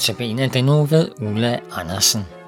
Notabene den nu ved Ulla Andersen.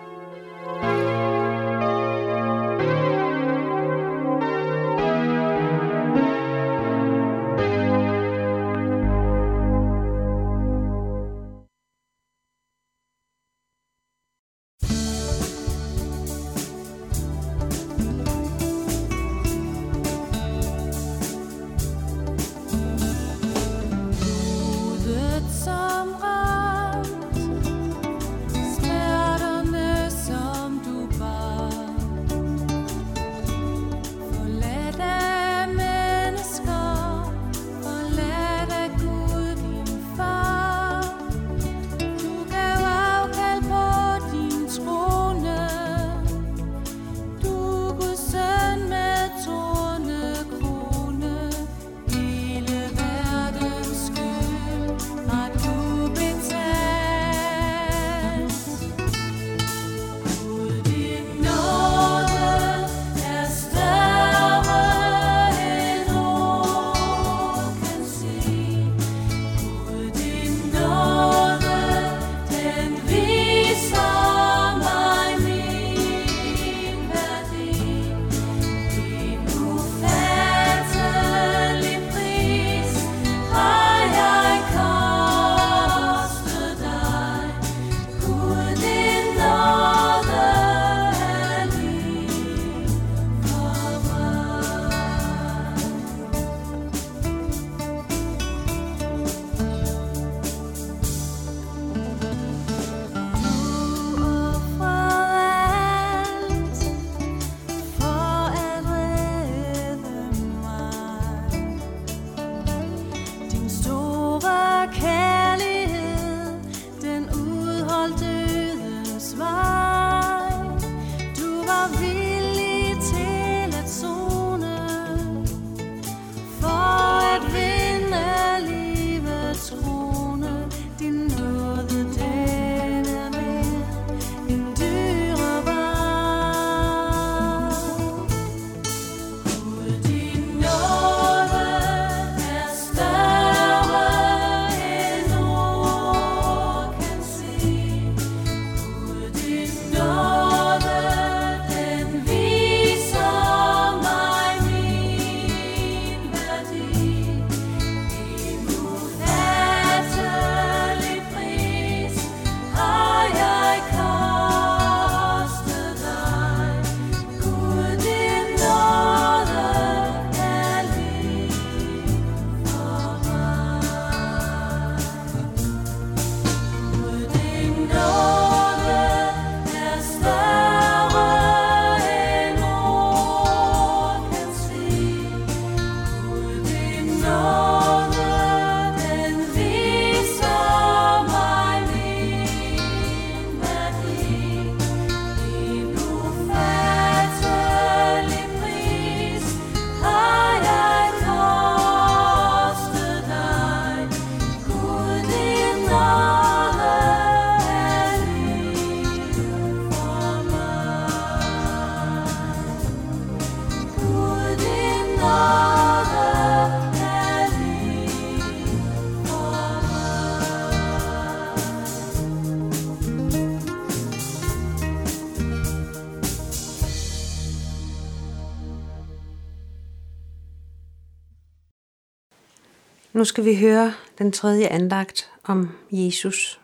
Nu skal vi høre den tredje andagt om Jesus,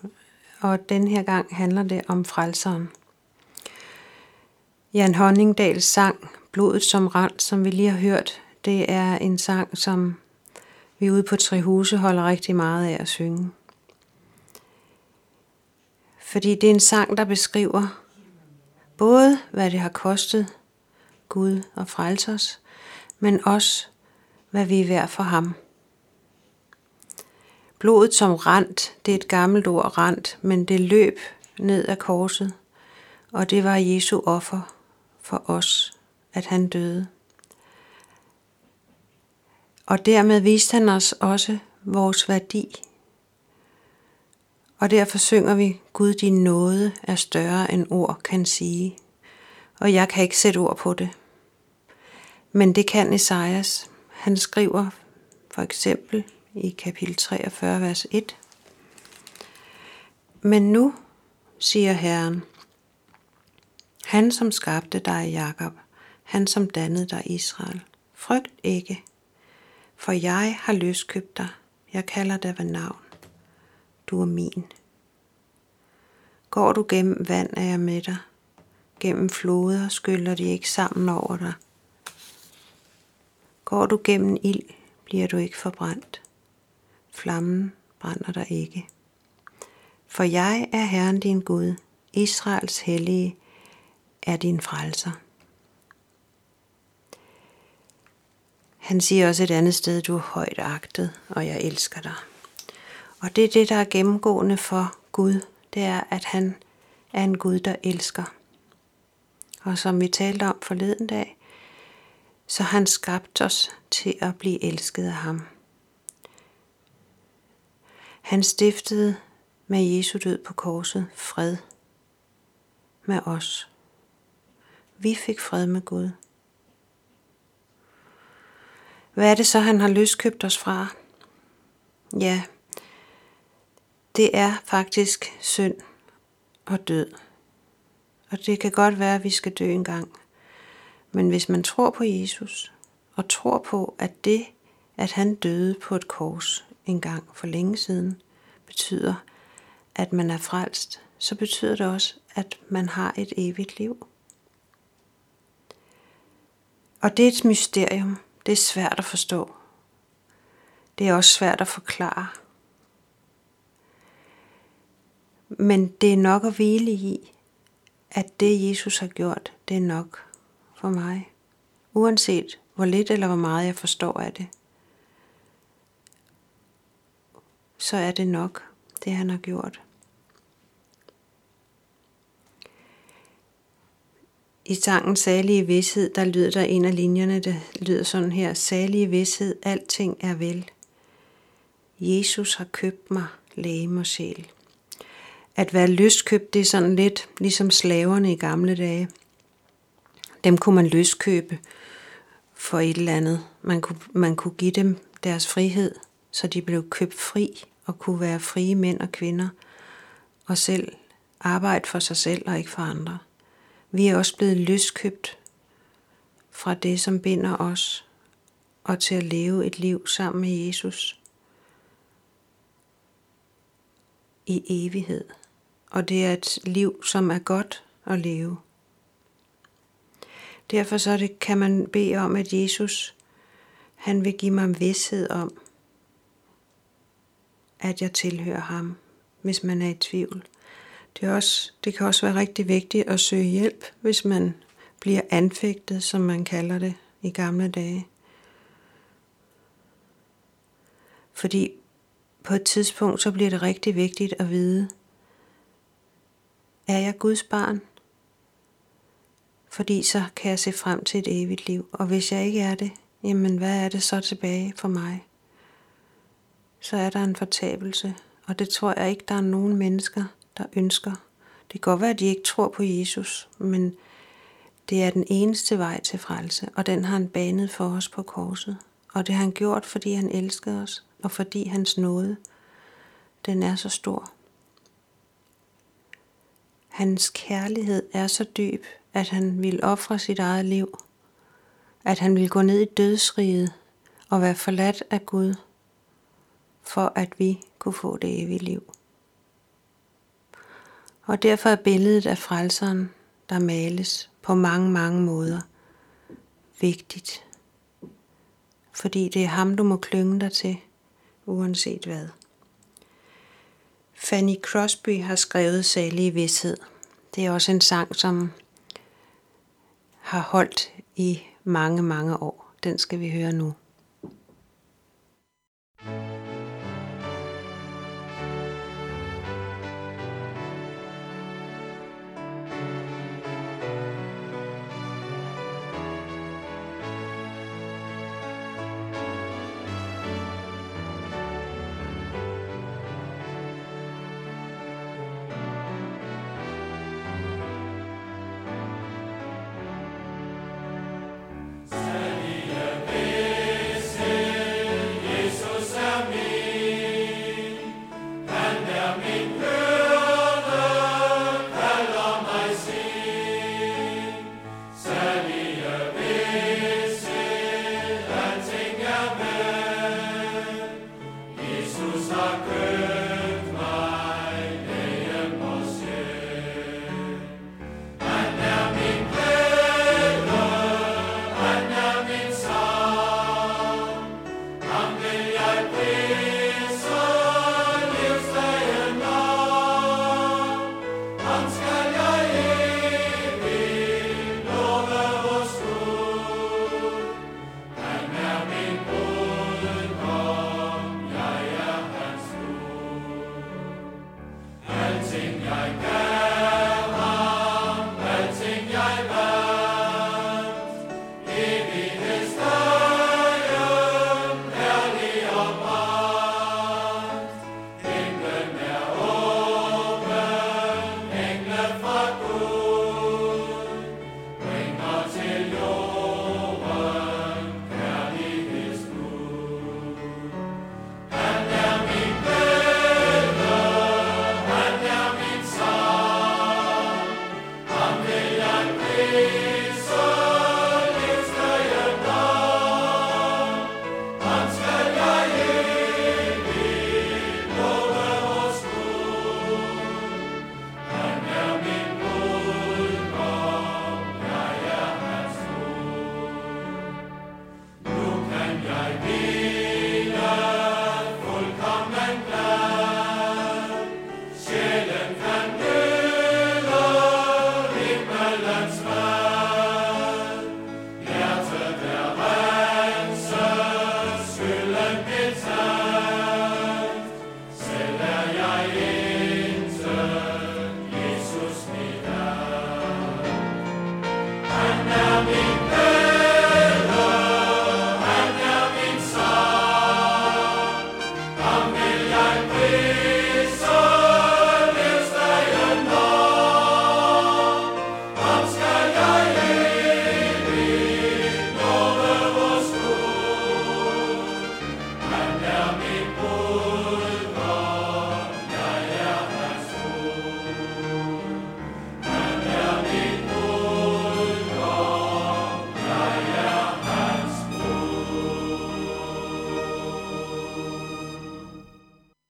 og den her gang handler det om frelseren. Jan Honningdals sang Blodet som rand, som vi lige har hørt, det er en sang, som vi ude på Trehuse holder rigtig meget af at synge. Fordi det er en sang, der beskriver både, hvad det har kostet Gud at frelse os, men også, hvad vi er værd for ham. Blodet som rent, det er et gammelt ord rent, men det løb ned af korset, og det var Jesu offer for os, at han døde. Og dermed viste han os også vores værdi. Og derfor synger vi, Gud din nåde er større end ord kan sige. Og jeg kan ikke sætte ord på det. Men det kan Esajas. Han skriver for eksempel i kapitel 43, vers 1. Men nu, siger Herren, han som skabte dig, Jakob, han som dannede dig, Israel, frygt ikke, for jeg har løskøbt dig, jeg kalder dig ved navn, du er min. Går du gennem vand, er jeg med dig, gennem floder skyller de ikke sammen over dig. Går du gennem ild, bliver du ikke forbrændt. Flammen brænder der ikke. For jeg er Herren din Gud, Israels hellige er din frelser. Han siger også et andet sted, du er højt agtet, og jeg elsker dig. Og det er det, der er gennemgående for Gud, det er, at han er en Gud, der elsker. Og som vi talte om forleden dag, så har han skabt os til at blive elsket af ham. Han stiftede med Jesu død på korset fred med os. Vi fik fred med Gud. Hvad er det så, han har løskøbt os fra? Ja, det er faktisk synd og død. Og det kan godt være, at vi skal dø en gang. Men hvis man tror på Jesus, og tror på, at det, at han døde på et kors engang for længe siden, betyder, at man er frelst, så betyder det også, at man har et evigt liv. Og det er et mysterium. Det er svært at forstå. Det er også svært at forklare. Men det er nok at hvile i, at det Jesus har gjort, det er nok for mig. Uanset hvor lidt eller hvor meget jeg forstår af det, så er det nok, det han har gjort. I sangen Salige Vidshed, der lyder der en af linjerne, der lyder sådan her. Salige Vidshed, alting er vel. Jesus har købt mig, læge og sjæl. At være løskøbt, det er sådan lidt ligesom slaverne i gamle dage. Dem kunne man løskøbe for et eller andet. Man kunne, man kunne give dem deres frihed, så de blev købt fri og kunne være frie mænd og kvinder og selv arbejde for sig selv og ikke for andre. Vi er også blevet løskøbt fra det, som binder os, og til at leve et liv sammen med Jesus i evighed. Og det er et liv, som er godt at leve. Derfor så det, kan man bede om, at Jesus han vil give mig en vidshed om, at jeg tilhører ham, hvis man er i tvivl. Det, er også, det kan også være rigtig vigtigt at søge hjælp, hvis man bliver anfægtet, som man kalder det i gamle dage. Fordi på et tidspunkt, så bliver det rigtig vigtigt at vide, er jeg Guds barn? Fordi så kan jeg se frem til et evigt liv. Og hvis jeg ikke er det, jamen hvad er det så tilbage for mig? Så er der en fortabelse. Og det tror jeg ikke, der er nogen mennesker, der ønsker. Det kan godt være, at de ikke tror på Jesus, men det er den eneste vej til frelse, og den har han banet for os på korset. Og det har han gjort, fordi han elskede os, og fordi hans nåde, den er så stor. Hans kærlighed er så dyb, at han vil ofre sit eget liv, at han vil gå ned i dødsriget og være forladt af Gud, for at vi kunne få det evige liv. Og derfor er billedet af frelseren, der males på mange, mange måder, vigtigt. Fordi det er ham, du må klynge dig til, uanset hvad. Fanny Crosby har skrevet Salig Vidshed. Det er også en sang, som har holdt i mange, mange år. Den skal vi høre nu.